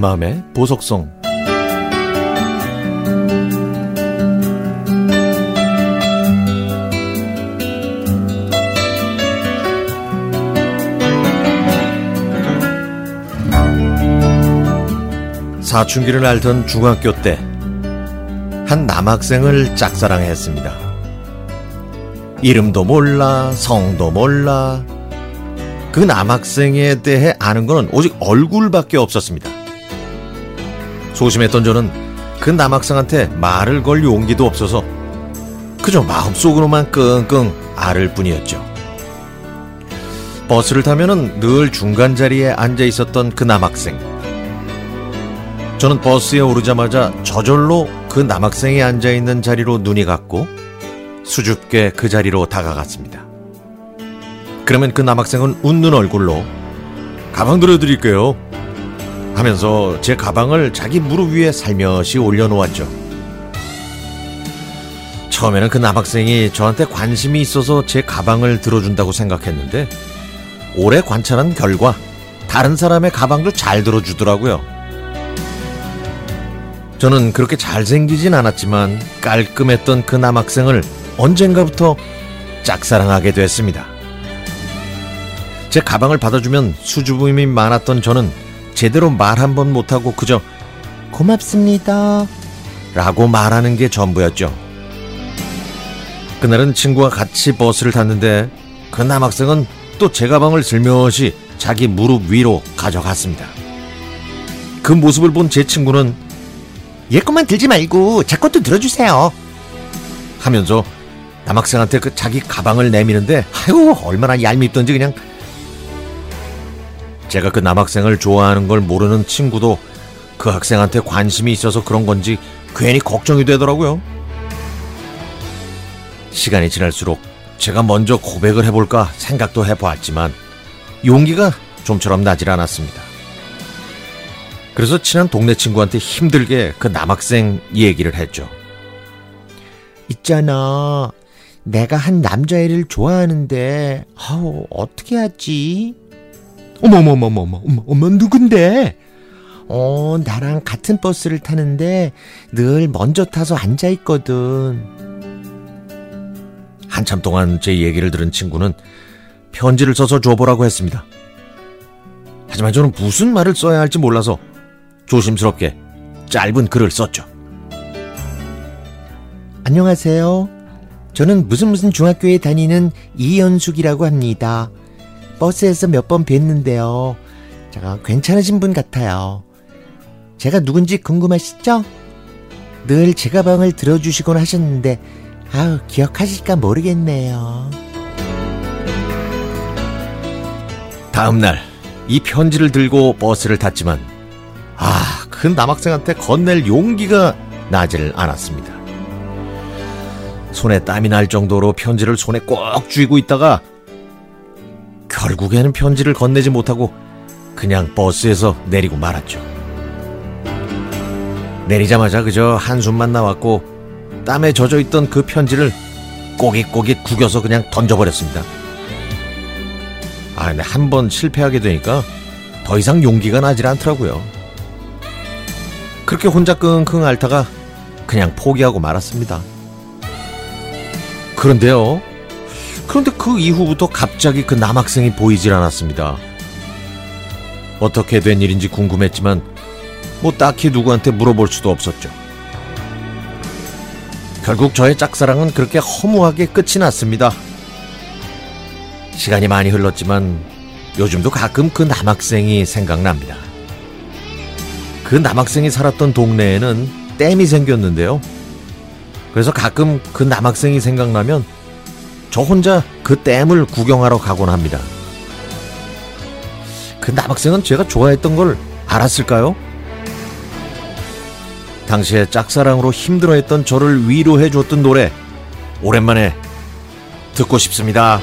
마음의 보석성 사춘기를 앓던 중학교 때 한 남학생을 짝사랑했습니다. 이름도 몰라, 성도 몰라. 그 남학생에 대해 아는 것은 오직 얼굴밖에 없었습니다. 소심했던 저는 그 남학생한테 말을 걸 용기도 없어서 그저 마음속으로만 끙끙 앓을 뿐이었죠. 버스를 타면은 늘 중간 자리에 앉아 있었던 그 남학생. 저는 버스에 오르자마자 저절로 그 남학생이 앉아 있는 자리로 눈이 갔고 수줍게 그 자리로 다가갔습니다. 그러면 그 남학생은 웃는 얼굴로 가방 들어드릴게요. 하면서 제 가방을 자기 무릎 위에 살며시 올려놓았죠. 처음에는 그 남학생이 저한테 관심이 있어서 제 가방을 들어준다고 생각했는데 오래 관찰한 결과 다른 사람의 가방도 잘 들어주더라고요. 저는 그렇게 잘생기진 않았지만 깔끔했던 그 남학생을 언젠가부터 짝사랑하게 됐습니다. 제 가방을 받아주면 수줍음이 많았던 저는 제대로 말 한 번 못하고 그저 고맙습니다. 라고 말하는 게 전부였죠. 그날은 친구와 같이 버스를 탔는데 그 남학생은 또 제 가방을 슬며시 자기 무릎 위로 가져갔습니다. 그 모습을 본 제 친구는 얘 것만 들지 말고 제 것도 들어주세요. 하면서 남학생한테 그 자기 가방을 내미는데 아유 얼마나 얄밉던지 그냥 제가 그 남학생을 좋아하는 걸 모르는 친구도 그 학생한테 관심이 있어서 그런 건지 괜히 걱정이 되더라고요. 시간이 지날수록 제가 먼저 고백을 해볼까 생각도 해보았지만 용기가 좀처럼 나질 않았습니다. 그래서 친한 동네 친구한테 힘들게 그 남학생 얘기를 했죠. 있잖아. 내가 한 남자애를 좋아하는데, 아우, 어떻게 하지? 어머머머머머, 어머, 어머, 누군데? 어, 나랑 같은 버스를 타는데 늘 먼저 타서 앉아있거든. 한참 동안 제 얘기를 들은 친구는 편지를 써서 줘보라고 했습니다. 하지만 저는 무슨 말을 써야 할지 몰라서 조심스럽게 짧은 글을 썼죠. 안녕하세요. 저는 무슨 무슨 중학교에 다니는 이연숙이라고 합니다. 버스에서 몇 번 뵀는데요. 제가 괜찮으신 분 같아요. 제가 누군지 궁금하시죠? 늘 제 가방을 들어주시곤 하셨는데, 아우, 기억하실까 모르겠네요. 다음날, 이 편지를 들고 버스를 탔지만, 아, 그 남학생한테 건넬 용기가 나지를 않았습니다. 손에 땀이 날 정도로 편지를 손에 꼭 쥐고 있다가 결국에는 편지를 건네지 못하고 그냥 버스에서 내리고 말았죠. 내리자마자 그저 한숨만 나왔고 땀에 젖어 있던 그 편지를 꼬깃꼬깃 구겨서 그냥 던져버렸습니다. 아, 근데 한 번 실패하게 되니까 더 이상 용기가 나질 않더라고요. 그렇게 혼자 끙끙 앓다가 그냥 포기하고 말았습니다. 그런데요. 그런데 그 이후부터 갑자기 그 남학생이 보이질 않았습니다. 어떻게 된 일인지 궁금했지만 뭐 딱히 누구한테 물어볼 수도 없었죠. 결국 저의 짝사랑은 그렇게 허무하게 끝이 났습니다. 시간이 많이 흘렀지만 요즘도 가끔 그 남학생이 생각납니다. 그 남학생이 살았던 동네에는 댐이 생겼는데요. 그래서 가끔 그 남학생이 생각나면 저 혼자 그 댐을 구경하러 가곤 합니다. 그 남학생은 제가 좋아했던 걸 알았을까요? 당시에 짝사랑으로 힘들어했던 저를 위로해 줬던 노래 오랜만에 듣고 싶습니다.